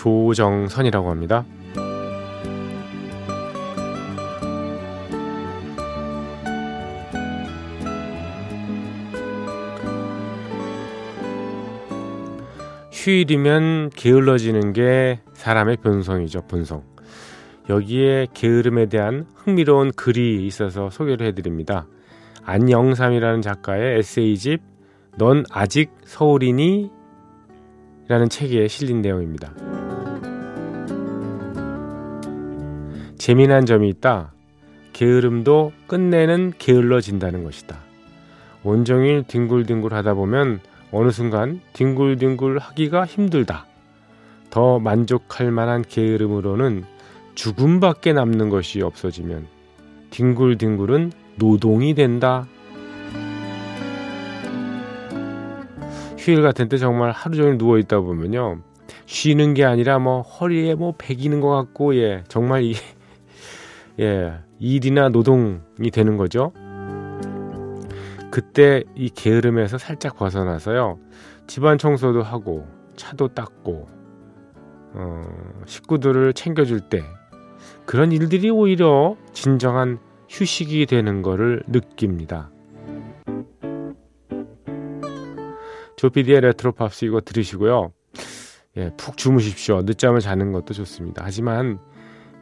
조정선이라고 합니다. 휴일이면 게을러지는 게 사람의 본성이죠, 본성. 여기에 게으름에 대한 흥미로운 글이 있어서 소개를 해드립니다. 안영삼이라는 작가의 에세이집 넌 아직 서울이니? 라는 책에 실린 내용입니다. 재미난 점이 있다. 게으름도 끝내는 게을러진다는 것이다. 온종일 뒹굴뒹굴 하다 보면 어느 순간 뒹굴뒹굴 하기가 힘들다. 더 만족할 만한 게으름으로는 죽음밖에 남는 것이 없어지면 뒹굴뒹굴은 노동이 된다. 휴일 같은 때 정말 하루 종일 누워 있다 보면요. 쉬는 게 아니라 뭐 허리에 뭐 베기는 것 같고 예 정말 이 예, 일이나 노동이 되는 거죠. 그때 이 게으름에서 살짝 벗어나서요. 집안 청소도 하고 차도 닦고 어, 식구들을 챙겨줄 때 그런 일들이 오히려 진정한 휴식이 되는 것을 느낍니다. 조피디의 레트로 팝스 이거 들으시고요. 예, 푹 주무십시오. 늦잠을 자는 것도 좋습니다. 하지만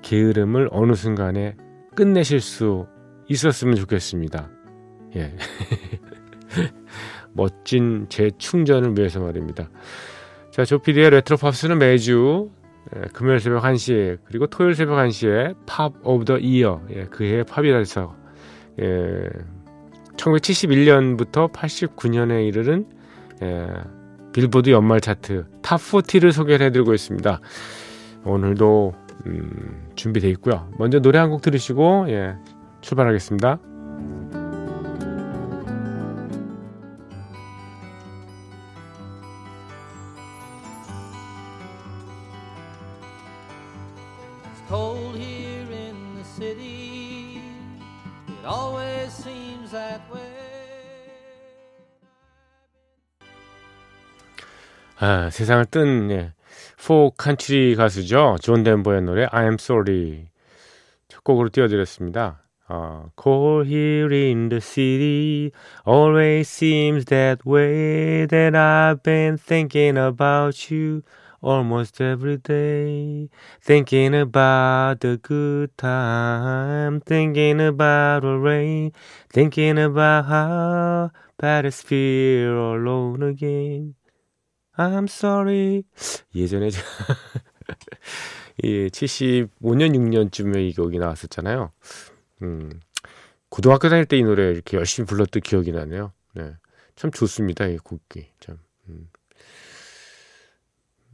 게으름을 어느 순간에 끝내실 수 있었으면 좋겠습니다. 예. 멋진 재충전을 위해서 말입니다. 자, 조피디의 레트로 팝스는 매주 예, 금요일 새벽 1시에 그리고 토요일 새벽 1시에 Pop of the Year 예, 그해 팝이라서 예, 1971년부터 89년에 이르는 예, 빌보드 연말 차트 Top 40를 소개를 해드리고 있습니다. 오늘도 음, 준비되어 있고요. 먼저 노래 한 곡 들으시고 예, 출발하겠습니다. cold here in the city. It always seems that way. 아, 세상을 뜬 예, 포 칸트리 가수죠. 존 덴버의 노래 I am sorry 첫 곡으로 띄워드렸습니다. 어, cold here in the city always seems that way that I've been thinking about you almost every day thinking about the good time thinking about the rain thinking about how bad it feel alone again I'm sorry. 예전에 제가 이 75년 6년쯤에 이 곡이 나왔었잖아요. 음. 고등학교 다닐 때 이 노래 이렇게 열심히 불렀던 기억이 나네요. 네. 참 좋습니다. 이 곡이. 참. 음.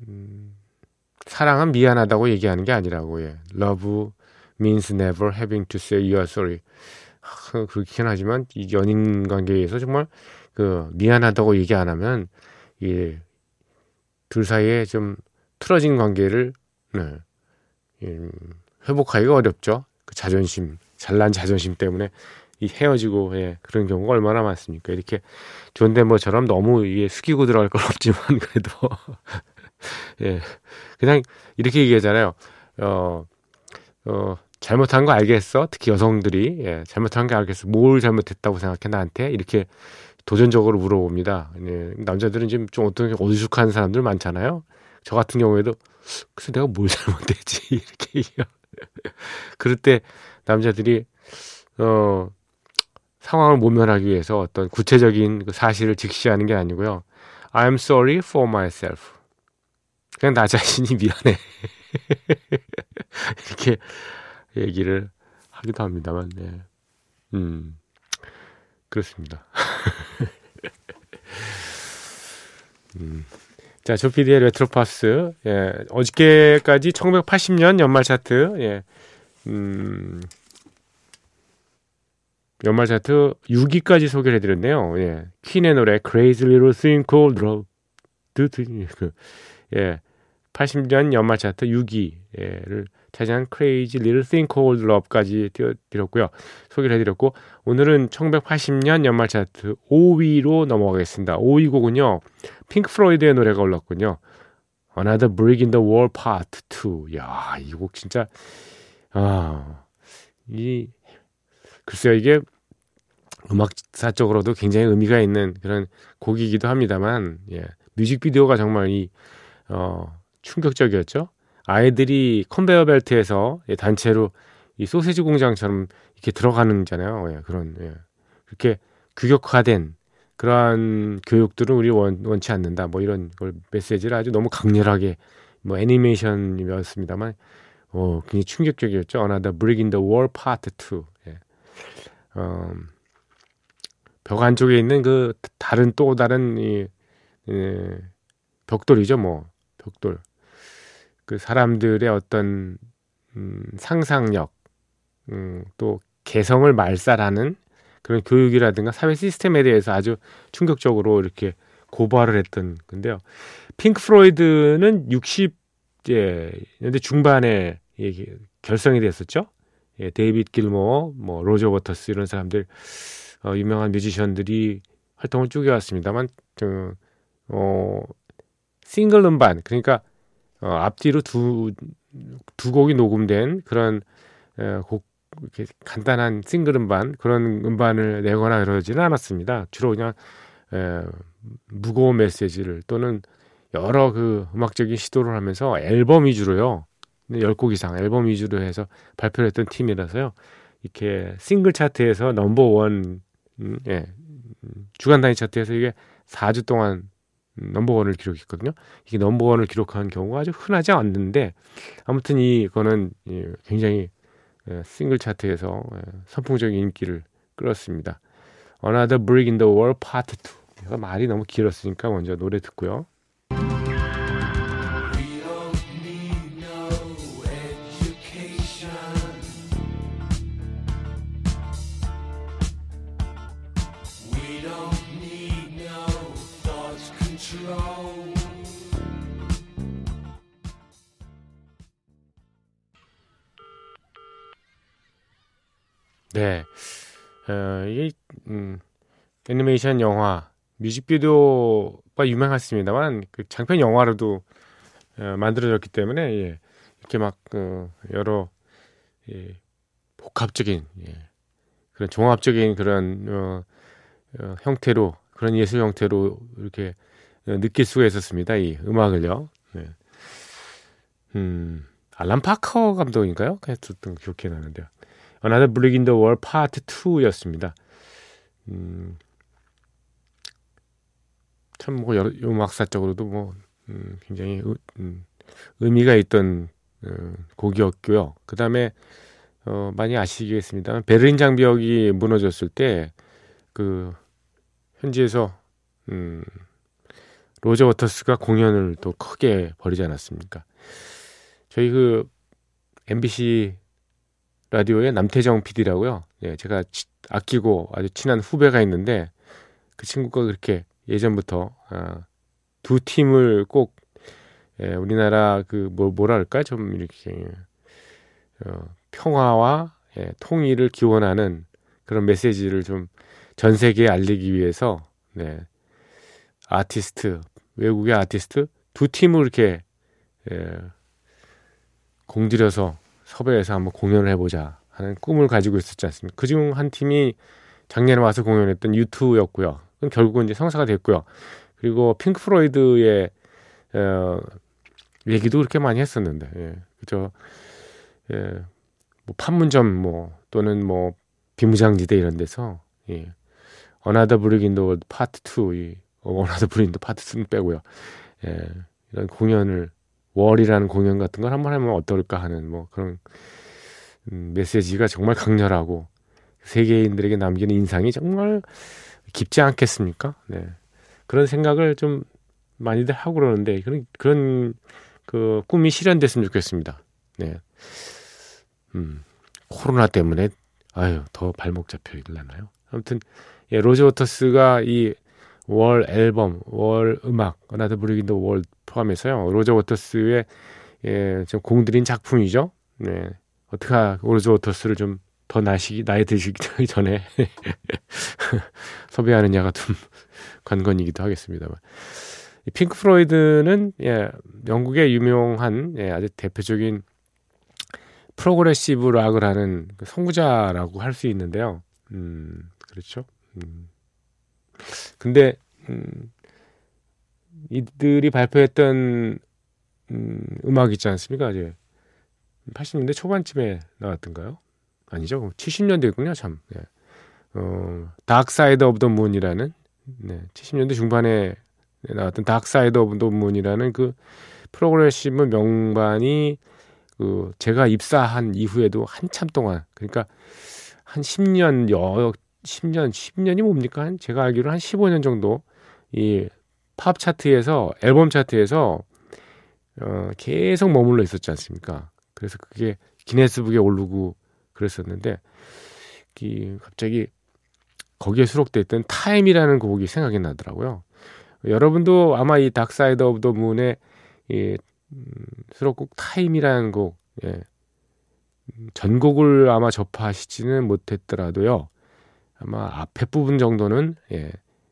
음. 사랑은 미안하다고 얘기하는 게 아니라고 예. Love means never having to say you are sorry. 하, 그렇긴 하지만 이 연인 관계에서 정말 그 미안하다고 얘기 안 하면 예. 둘 사이에 좀 틀어진 관계를 네, 음, 회복하기가 어렵죠. 그 자존심, 잘난 자존심 때문에 이 헤어지고 예, 그런 경우가 얼마나 많습니까? 이렇게 존댓말처럼 너무 이게 숙이고 들어갈 건 없지만 그래도 예, 그냥 이렇게 얘기하잖아요. 어, 어, 잘못한 거 알겠어? 특히 여성들이 예, 잘못한 거 알겠어? 뭘 잘못했다고 생각해 나한테 이렇게 도전적으로 물어봅니다. 예, 남자들은 지금 좀 어떤 게 어수룩한 사람들 많잖아요. 저 같은 경우에도 글쎄 내가 뭘 잘못했지 이렇게 얘기해요. 그럴 때 남자들이 어 상황을 모면하기 위해서 어떤 구체적인 그 사실을 직시하는 게 아니고요. I'm sorry for myself. 그냥 나 자신이 미안해. 이렇게 얘기를 하기도 합니다만, 네. 음, 그렇습니다. 음, 자, 조피디의 레트로 팝스. 예, 어저께까지 1980년 연말 차트. 예, 음, 연말 차트 6위까지 소개를 해드렸네요. 예, 퀸의 노래 Crazy Little Thing Called Love. 그, 예, 80년 연말 차트 6위를 차지한 Crazy Little Thing Called Love까지 띄워드렸고요. 소개를 해드렸고 오늘은 1980년 연말 차트 5위로 넘어가겠습니다. 5위 곡은요. 핑크 프로이드의 노래가 올랐군요. Another Brick in the Wall Part 2. 야, 이 곡 진짜 아, 이 글쎄요 이게 음악사적으로도 굉장히 의미가 있는 그런 곡이기도 합니다만, 예, 뮤직비디오가 정말 이 어, 충격적이었죠. 아이들이 컨베어 벨트에서 예, 단체로 이 소세지 공장처럼 이렇게 들어가는 잖아요. 예, 그런 예. 그렇게 규격화된 그러한 교육들은 우리 원, 원치 않는다. 뭐 이런 걸 메시지를 아주 너무 강렬하게 뭐 애니메이션이었습니다만 어, 굉장히 충격적이었죠. Another Brick in the Wall Part 2. 예. 어, 벽 안쪽에 있는 그 다른 또 다른 이, 예, 벽돌이죠. 뭐 벽돌. 그 사람들의 어떤 음, 상상력, 음, 또 개성을 말살하는 그런 교육이라든가 사회 시스템에 대해서 아주 충격적으로 이렇게 고발을 했던 건데요. 핑크 플로이드는 60년대 중반에 예, 결성이 됐었죠. 예, 데이빗 길모, 뭐 로저 워터스 이런 사람들 어, 유명한 뮤지션들이 활동을 쭉 해왔습니다만 그, 어, 싱글 음반 그러니까 어, 앞뒤로 두, 두 곡이 녹음된 그런 어, 곡 이렇게 간단한 싱글 음반 그런 음반을 내거나 그러지는 않았습니다. 주로 그냥 에, 무거운 메시지를 또는 여러 그 음악적인 시도를 하면서 앨범 위주로요. 10곡 이상 앨범 위주로 해서 발표를 했던 팀이라서요. 이렇게 싱글 차트에서 넘버 원, 음, 예, 주간 단위 차트에서 이게 4주 동안 넘버원을 기록했거든요. 이게 넘버원을 기록한 경우가 아주 흔하지 않는데 아무튼 이거는 굉장히 예, 싱글 차트에서 예, 선풍적인 인기를 끌었습니다. Another Brick in the Wall Part 2. 말이 너무 길었으니까 먼저 노래 듣고요. 네. 어, 이게, 음, 애니메이션 영화, 뮤직비디오가 유명했습니다만, 그 장편 영화로도 어, 만들어졌기 때문에, 예, 이렇게 막, 어, 여러, 예, 복합적인, 예, 그런 종합적인 그런, 어, 어, 형태로, 그런 예술 형태로 이렇게 어, 느낄 수가 있었습니다. 이 음악을요. 네. 음, 알람 파커 감독인가요? 그냥 듣던 기억이 나는데요. Another Brick in the Wall Part 2였습니다. 음, 참뭐 음악사적으로도 뭐 음, 굉장히 의, 음, 의미가 있던 어, 곡이었고요. 그 다음에 어, 많이 아시겠습니다. 베를린 장벽이 무너졌을 때 그 현지에서 음, 로저 워터스가 공연을 또 크게 벌이지 않았습니까? 저희 그 MBC 라디오의 남태정 PD라고요. 예, 제가 치, 아끼고 아주 친한 후배가 있는데 그 친구가 그렇게 예전부터 아, 두 팀을 꼭 예, 우리나라 그 뭐, 뭐랄까 좀 이렇게 어, 평화와 예, 통일을 기원하는 그런 메시지를 좀 전 세계에 알리기 위해서 네, 아티스트 외국의 아티스트 두 팀을 이렇게 예, 공들여서 섭외해서 한번 공연을 해보자 하는 꿈을 가지고 있었지 않습니까? 그중 한 팀이 작년에 와서 공연했던 U2였고요. 결국은 이제 성사가 됐고요. 그리고 핑크 프로이드의 어, 얘기도 그렇게 많이 했었는데, 예, 그죠? 예, 뭐 판문점 뭐 또는 뭐 비무장지대 이런 데서 예, Another Brick in the Wall Part 2, 이 Another Brick in the Wall Part 2는 빼고요. 예, 이런 공연을 Wall이라는 공연 같은 걸 한번 하면 어떨까 하는 뭐 그런 음, 메시지가 정말 강렬하고 세계인들에게 남기는 인상이 정말 깊지 않겠습니까? 네. 그런 생각을 좀 많이들 하고 그러는데 그런 그런 그 꿈이 실현됐으면 좋겠습니다. 네. 음. 코로나 때문에 아유 더 발목 잡혀 있려나요? 아무튼 예, 로저 워터스가 이 Wall 앨범, Wall 음악, Another Brick in the Wall 포함해서요. 로저 워터스의 예, 좀 공들인 작품이죠. 네. 어떻게 로저 워터스를 좀 더 나시기 나이 드시기 전에 섭외하느냐가 좀 관건이기도 하겠습니다만. 핑크 프로이드는 예, 영국의 유명한 예, 아주 대표적인 progressive rock을 하는 그 선구자라고 할 수 있는데요. 음, 그렇죠. 음. 근데 음, 이들이 발표했던 음, 음악 있지 않습니까? 이제 80년대 초반쯤에 나왔던가요? 아니죠. 70년대였군요, 참. 네. 어, Dark Side of the Moon이라는 네, 70년대 중반에 나왔던 Dark Side of the Moon이라는 그 progressive 명반이 그 제가 입사한 이후에도 한참 동안 그러니까 한 10년 여 10년 10년이 뭡니까? 한 제가 알기로 한 15년 정도 이 팝 차트에서 앨범 차트에서 어 계속 머물러 있었지 않습니까? 그래서 그게 기네스북에 오르고 그랬었는데 이 갑자기 거기에 수록돼 있던 Time이라는 곡이 생각이 나더라고요. 여러분도 아마 이 Dark Side of the Moon의 이 음, 수록곡 Time이라는 곡, 예. 전곡을 아마 접하시지는 못했더라도요. 아마 앞에 부분 정도는 예,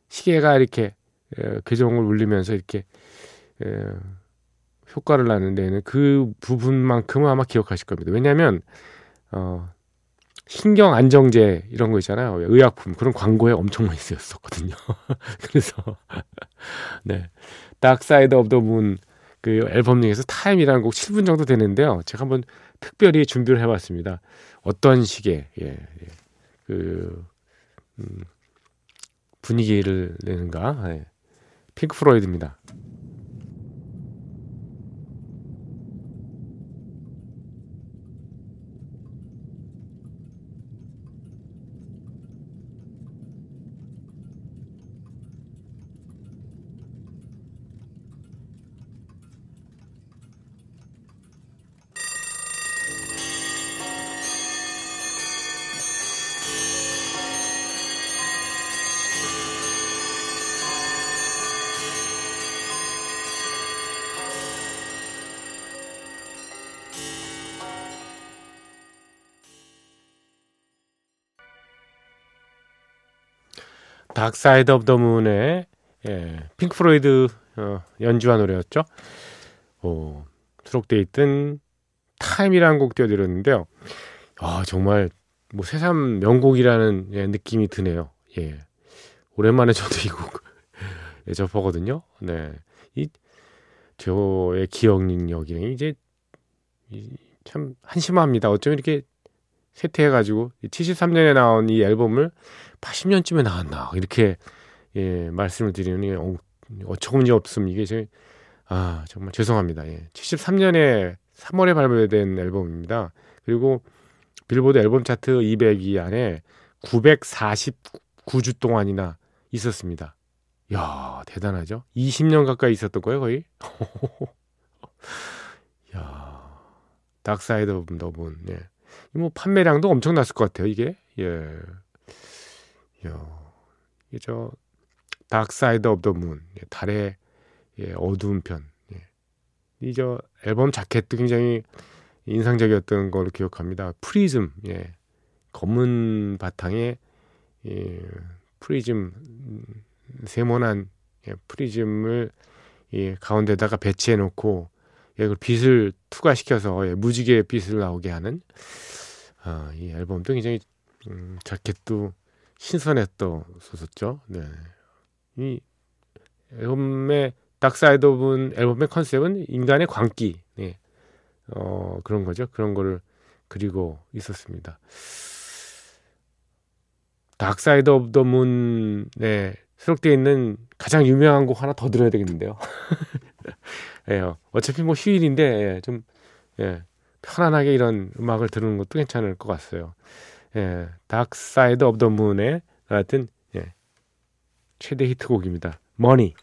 시계가 이렇게 예, 괘종을 울리면서 이렇게 예, 효과를 나는 데는 그 부분만큼은 아마 기억하실 겁니다. 왜냐하면 어, 신경 안정제 이런 거 있잖아요. 의약품 그런 광고에 엄청 많이 쓰였었거든요. 그래서 네, Dark Side of the Moon 그 앨범 중에서 Time이라는 곡 7분 정도 되는데요. 제가 한번 특별히 준비를 해봤습니다. 어떤 식의 예, 예. 그 음, 분위기를 내는가? 예. 핑크 프로이드입니다. Dark Side of the Moon의 예, 핑크 프로이드 어, 연주한 노래였죠. 오, 수록돼 있던 Time이라는 곡 띄워드렸는데요. 아 정말 뭐 새삼 명곡이라는 예, 느낌이 드네요. 예, 오랜만에 저도 이 곡 예, 접하거든요. 네, 이 저의 기억 능력이 이제 이, 참 한심합니다. 어쩜 이렇게 세태해가지고 73년에 나온 이 앨범을 80년쯤에 나왔나 이렇게 예, 말씀을 드리는 어, 어처구니 없음 이게 제, 아 정말 죄송합니다. 예. 73년에 3월에 발매된 앨범입니다. 그리고 빌보드 앨범 차트 200위 안에 949주 동안이나 있었습니다. 야 대단하죠? 20년 가까이 있었던 거예요 거의. 야 Dark Side of the Moon. 예. 뭐 판매량도 엄청났을 것 같아요 이게. 예. 야, 이저 Dark Side of the Moon, 달의 예, 어두운 편. 예. 이저 앨범 자켓도 굉장히 인상적이었던 걸로 기억합니다. 프리즘, 예. 검은 바탕에 예, 프리즘 세모난 예, 프리즘을 예, 가운데다가 배치해 놓고 예, 그 빛을 투과시켜서 예, 무지개 빛을 나오게 하는 아, 이 앨범도 굉장히 음, 자켓도 신선했었죠. 네. 이 앨범의 Dark Side of 앨범의 컨셉은 인간의 광기, 네. 어, 그런 거죠. 그런 거를 그리고 있었습니다. Dark Side of the Moon에 수록되어 있는 가장 유명한 곡 하나 더 들어야 되겠는데요. 예, 어차피 뭐 휴일인데 예, 좀 예, 편안하게 이런 음악을 들으는 것도 괜찮을 것 같아요. 예, Dark Side of the Moon의 같은 예, 최대 히트곡입니다. Money.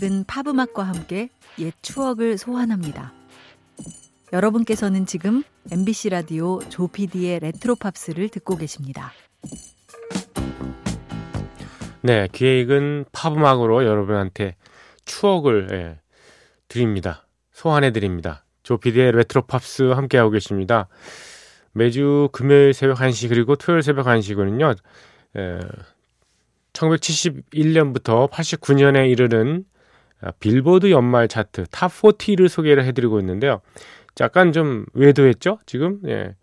익은 팝음악과 함께 옛 추억을 소환합니다. 여러분께서는 지금 MBC 라디오 조피디의 레트로 팝스를 듣고 계십니다. 네, 귀에 익은 팝음악으로 여러분한테 추억을 예, 드립니다. 소환해 드립니다. 조피디의 레트로 팝스 함께하고 계십니다. 매주 금요일 새벽 1시 그리고 토요일 새벽 1시군요. 에, 1971년부터 89년에 이르는 빌보드 연말 차트 top 40를 소개를 해드리고 있는데요. 약간 좀 외도했죠? 지금 예.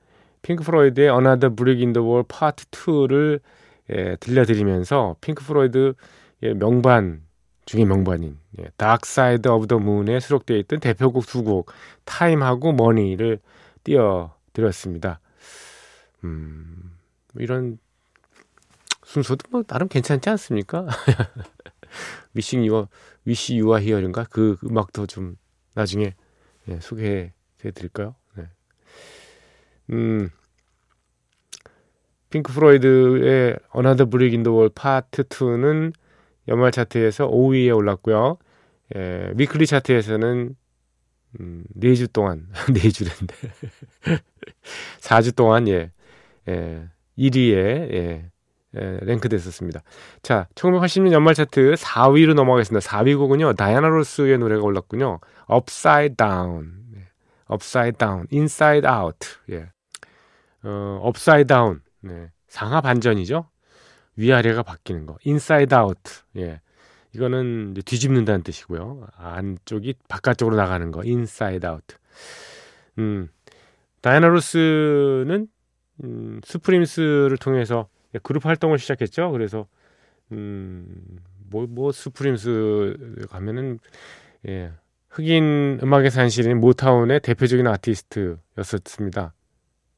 핑크 프로이드의 Another Brick in the Wall Part 2를 예, 들려드리면서 핑크 프로이드 의 명반 중에 명반인 예, Dark Side of the Moon에 수록되어 있던 대표곡 두곡 Time하고 Money를 띄워드렸습니다. 음, 뭐 이런 순서도 뭐 나름 괜찮지 않습니까? Missing your Wish You Were Here인가 그 음악도 좀 나중에 예, 소개해 드릴까요? 네. 음, 핑크 프로이드의 Another Brick in the Wall Part 2는 연말 차트에서 5위에 올랐고요. 예, weekly 차트에서는 음, 4주 동안 4주랜데 4주 동안 예, 예 1위에 예, 예, 랭크됐었습니다. 자, 1980년 연말 차트 4위로 넘어가겠습니다. 4위 곡은요. 다이아나 로스의 노래가 올랐군요. Upside Down. 네. Upside Down. Inside Out. 예. 어, Upside Down. 네. 상하 반전이죠. 위아래가 바뀌는 거. Inside Out. 예. 이거는 뒤집는다는 뜻이고요. 안쪽이 바깥쪽으로 나가는 거. Inside Out. 음. 다이아나 로스는 음, 슈프림스를 통해서 그룹 활동을 시작했죠. 그래서 음뭐뭐 뭐 슈프림스 하면은 예 흑인 음악의 산실인 모타운의 대표적인 아티스트였었습니다.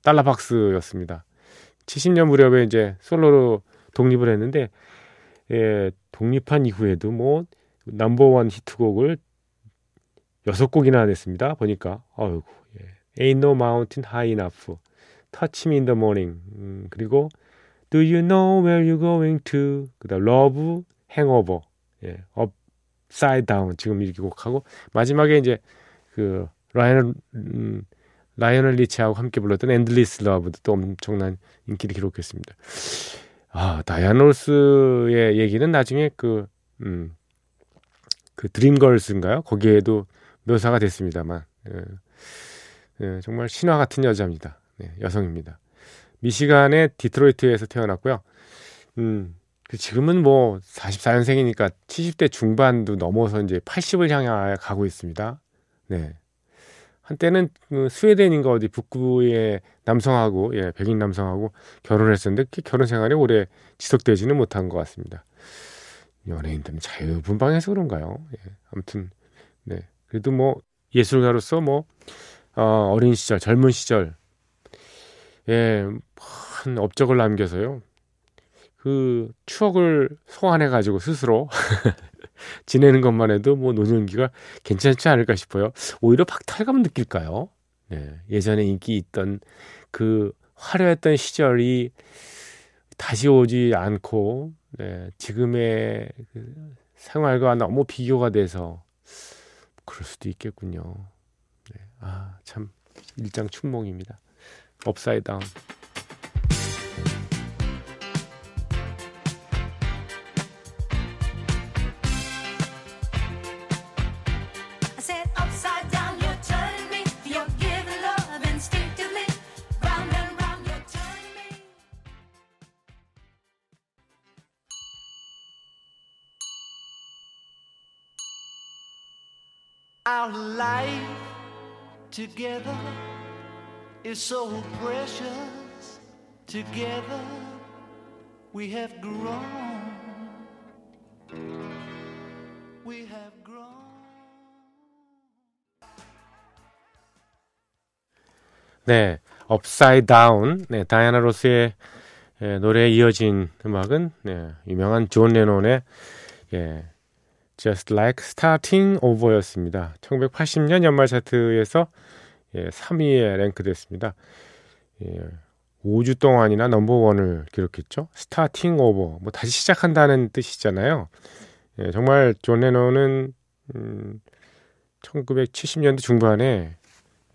달러박스였습니다. 70년 무렵에 이제 솔로로 독립을 했는데 예, 독립한 이후에도 뭐 넘버원 히트곡을 여섯 곡이나 냈습니다. 보니까 어이구 예. Ain't No Mountain High Enough, Touch Me in the Morning 음, 그리고 Do you know where you're going to? 그다음 Love, Hangover, 예, Upside Down 지금 이렇게 곡하고 마지막에 이제 그 라이언 음, 라이언을 리치하고 함께 불렀던 Endless Love도 또 엄청난 인기를 기록했습니다. 아 다이아노스의 얘기는 나중에 그 음, 그 드림걸스인가요? 거기에도 묘사가 됐습니다만 예, 예, 정말 신화 같은 여자입니다. 네, 여성입니다. 미시간의 디트로이트에서 태어났고요. 음, 그 지금은 뭐 44년생이니까 70대 중반도 넘어서 이제 80을 향해 가고 있습니다. 네. 한때는 그 스웨덴인가 어디 북부의 남성하고 예, 백인 남성하고 결혼을 했었는데 그 결혼 생활이 오래 지속되지는 못한 것 같습니다. 연예인들은 자유분방해서 그런가요? 예, 아무튼 네. 그래도 뭐 예술가로서 뭐 어, 어린 시절, 젊은 시절 예, 한 업적을 남겨서요. 그 추억을 소환해 가지고 스스로 지내는 것만 해도 뭐 노년기가 괜찮지 않을까 싶어요. 오히려 박탈감 느낄까요? 네, 예전에 인기 있던 그 화려했던 시절이 다시 오지 않고 네, 지금의 그 생활과 너무 비교가 돼서 그럴 수도 있겠군요. 네, 아, 참 일장춘몽입니다. Upside down. Our life together is so precious. Together we have grown. We have grown. 네, Upside Down. 네, 다이아나 로스의 예, 노래에 이어진 음악은 네, 유명한 존 레논의 예, Just Like Starting Over였습니다. 1980년 연말 차트에서 예, 3위에 랭크됐습니다. 예, 5주 동안이나 넘버원을 기록했죠. Starting Over, 뭐 다시 시작한다는 뜻이잖아요. 예, 정말 존 레논은 음, 1970년대 중반에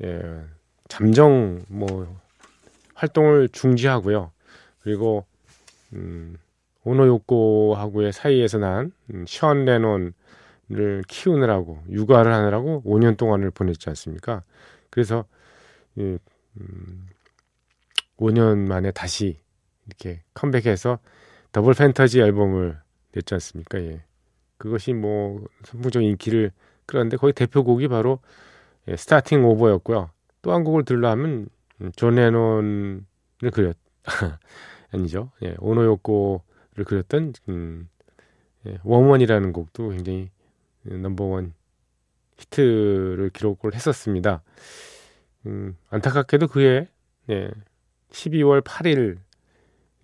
예, 잠정 뭐 활동을 중지하고요. 그리고 음, 오노 요코하고의 사이에서 난 음, 션 레논을 키우느라고 육아를 하느라고 5년 동안을 보냈지 않습니까? 그래서 예, 음, 5년 만에 다시 이렇게 컴백해서 Double Fantasy 앨범을 냈지 않습니까? 예. 그것이 뭐 선풍적인 인기를 끌었는데 거기 대표곡이 바로 예, Starting Over였고요. 또 한 곡을 들라면 음, 존 레논을 그렸 아니죠. 예, 오노요코를 그렸던 음, 예, Woman이라는 곡도 굉장히 넘버원 히트를 기록을 했었습니다. 음, 안타깝게도 그해 예, 12월 8일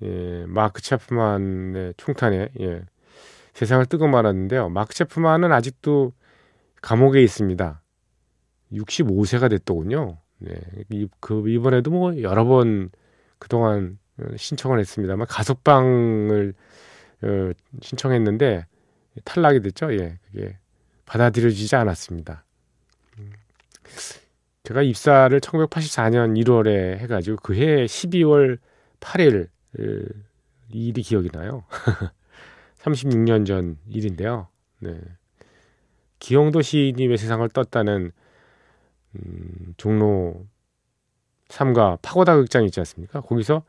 예, 마크 체프만의 총탄에 예, 세상을 뜨고 말았는데요. 마크 체프만은 아직도 감옥에 있습니다. 65세가 됐더군요. 네, 이, 그 이번에도 뭐 여러 번 그동안 신청을 했습니다만 가석방을 어, 신청했는데 탈락이 됐죠. 예, 그게 받아들여지지 않았습니다. 음, 제가 입사를 1984년 1월에 해가지고 그해 12월 8일 이 일이 기억이 나요. 36년 전 일인데요. 네. 기형도 시인이 왜 세상을 떴다는 음, 종로 3가 파고다 극장 있지 않습니까? 거기서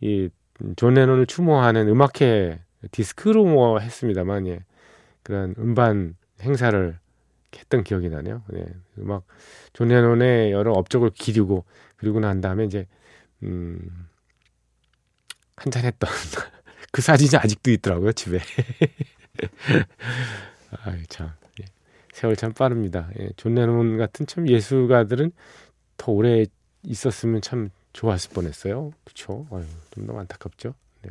이 존 레논을 추모하는 음악회 디스크로 뭐 했습니다만 예. 그런 음반 행사를 했던 기억이 나네요. 네. 음악 존 레논의 여러 업적을 기리고 그리고 난 다음에 이제 음 한잔 했던 그 사진이 아직도 있더라고요 집에. 아이 참 예. 세월 참 빠릅니다. 예. 존 레논 같은 참 예술가들은 더 오래 있었으면 참 좋았을 뻔했어요. 그렇죠? 좀 너무 안타깝죠. 네.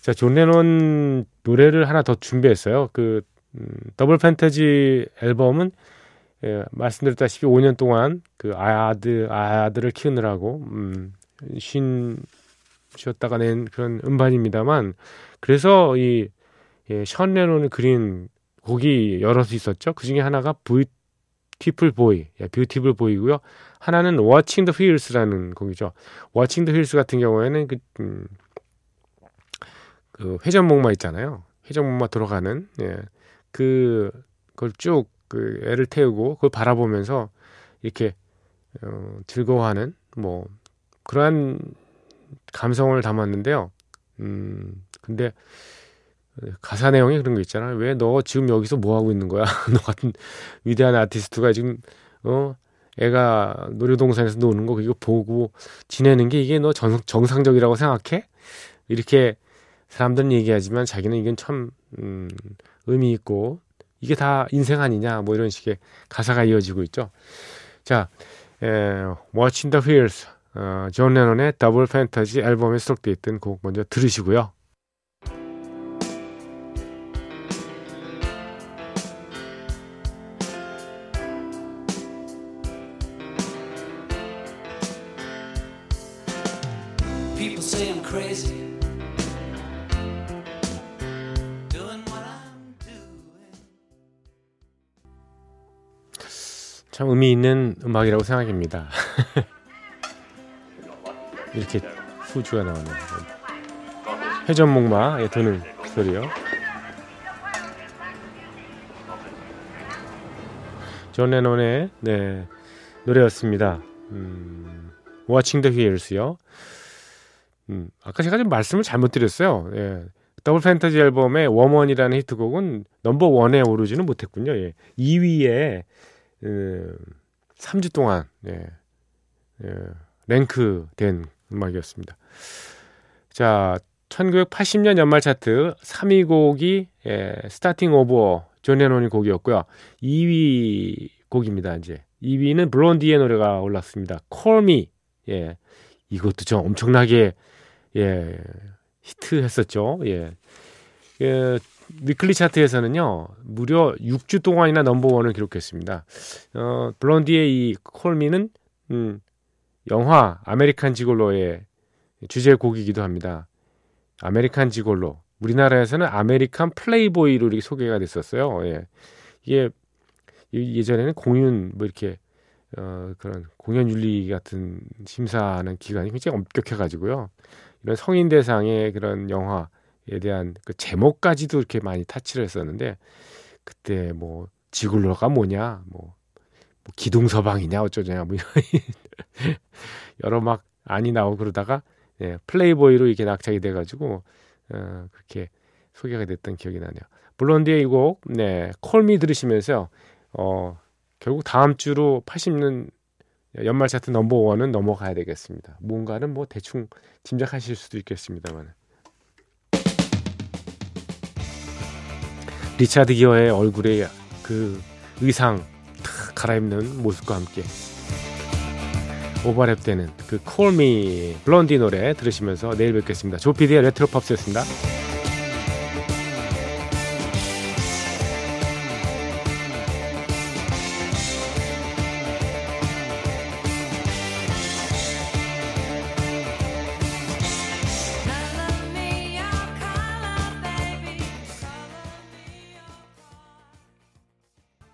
자, 존 레논 노래를 하나 더 준비했어요. 그 음, Double Fantasy 앨범은 예, 말씀드렸다시피 5년 동안 그 아들 아들을 키우느라고 음, 쉰 쉬었다가 낸 그런 음반입니다만 그래서 이 예, 션 레논을 그린 곡이 여럿 있었죠. 그 중에 하나가 Beautiful Boy, 예, Beautiful Boy고요. 하나는 Watching the Wheels라는 곡이죠. Watching the Wheels 같은 경우에는 그, 음, 그 회전목마 있잖아요. 회전목마 들어가는 예, 그 그걸 쭉 그 애를 태우고 그걸 바라보면서 이렇게 어, 즐거워하는 뭐 그러한 감성을 담았는데요. 음, 근데 가사 내용이 그런 거 있잖아요. 왜너 지금 여기서 뭐 하고 있는 거야? 너 같은 위대한 아티스트가 지금 어 애가 놀이동산에서 노는 거 이거 보고 지내는 게 이게 너 정, 정상적이라고 생각해? 이렇게 사람들은 얘기하지만 자기는 이건 참 음, 의미 있고 이게 다 인생 아니냐 뭐 이런 식의 가사가 이어지고 있죠. 자, 에, Watching the Wheels 어, 존 레논의 더블 팬터지 앨범에 수록되어 있던 곡 먼저 들으시고요. 참 의미 있는 음악이라고 생각합니다. 이렇게 후주가 나오네요. 회전목마에 도는 소리요. 존 레논의 네, 노래였습니다. 음, Watching the Wheels요. 음, 아까 제가 좀 말씀을 잘못 드렸어요. 예. Double Fantasy 앨범의 Woman이라는 히트곡은 넘버 원에 오르지는 못했군요. 예. 2위에 음, 3주 동안 예, 예, 랭크된 음악이었습니다. 자, 1980년 연말 차트 3위 곡이 예, Starting Over 존 레논의 곡이었고요. 2위 곡입니다. 이제 2위는 블론디의 노래가 올랐습니다. Call Me. 예. 이것도 좀 엄청나게 예, 히트했었죠. 예. 예, Weekly 차트에서는요, 무려 6주 동안이나 넘버원을 기록했습니다. 어, 블론디의 이 Call Me는, 음, 영화 American Gigolo의 주제 곡이기도 합니다. American Gigolo. 우리나라에서는 American Playboy로 이렇게 소개가 됐었어요. 예. 이게 예- 예전에는 공윤 뭐 이렇게 어 그런 공연 윤리 같은 심사하는 기관이 굉장히 엄격해가지고요. 이런 성인 대상의 그런 영화에 대한 그 제목까지도 이렇게 많이 타치를 했었는데 그때 뭐 지굴러가 뭐냐, 뭐, 뭐 기둥서방이냐 어쩌냐 뭐 이런 여러 막 안이 나오고 그러다가 예, 플레이보이로 이렇게 낙찰이 돼가지고 어, 그렇게 소개가 됐던 기억이 나네요. 블론디의 이 곡, 네, 콜미 들으시면서 어, 결국 다음 주로 80년 연말 차트 넘버 원은 넘어가야 되겠습니다. 뭔가는 뭐 대충 짐작하실 수도 있겠습니다만. 리차드 기어의 얼굴에 그 의상 탁 갈아입는 모습과 함께 오버랩 되는 그 Call Me 블론디 노래 들으시면서 내일 뵙겠습니다. 조피디의 레트로 팝스였습니다.